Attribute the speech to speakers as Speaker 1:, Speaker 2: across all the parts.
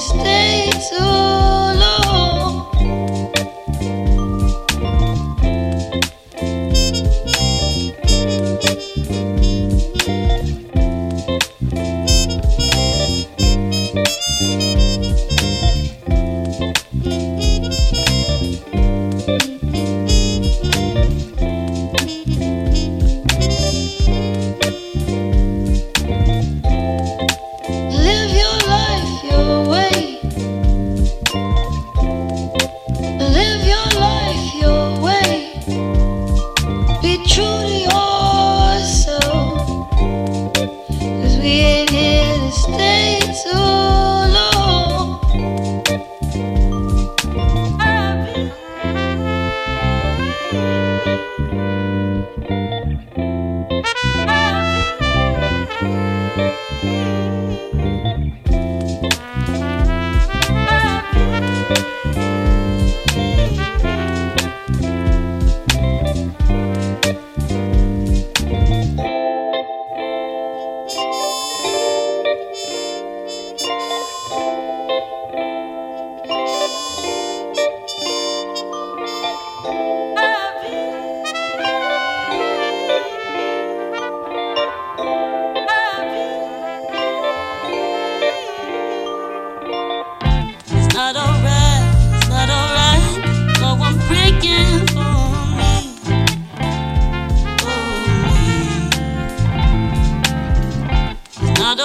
Speaker 1: stay. tiene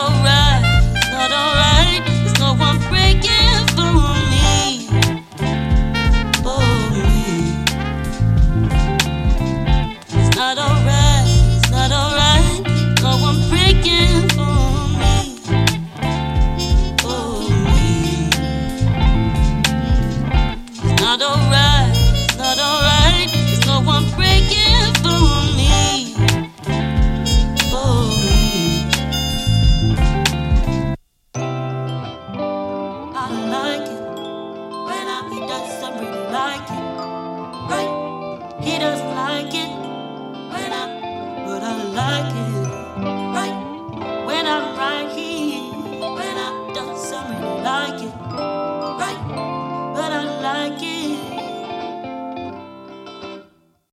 Speaker 2: alright, not alright. There's no one breaking for me. For me. It's not alright, it's not alright. No one breaking for me. For me. It's not alright. hit us like it.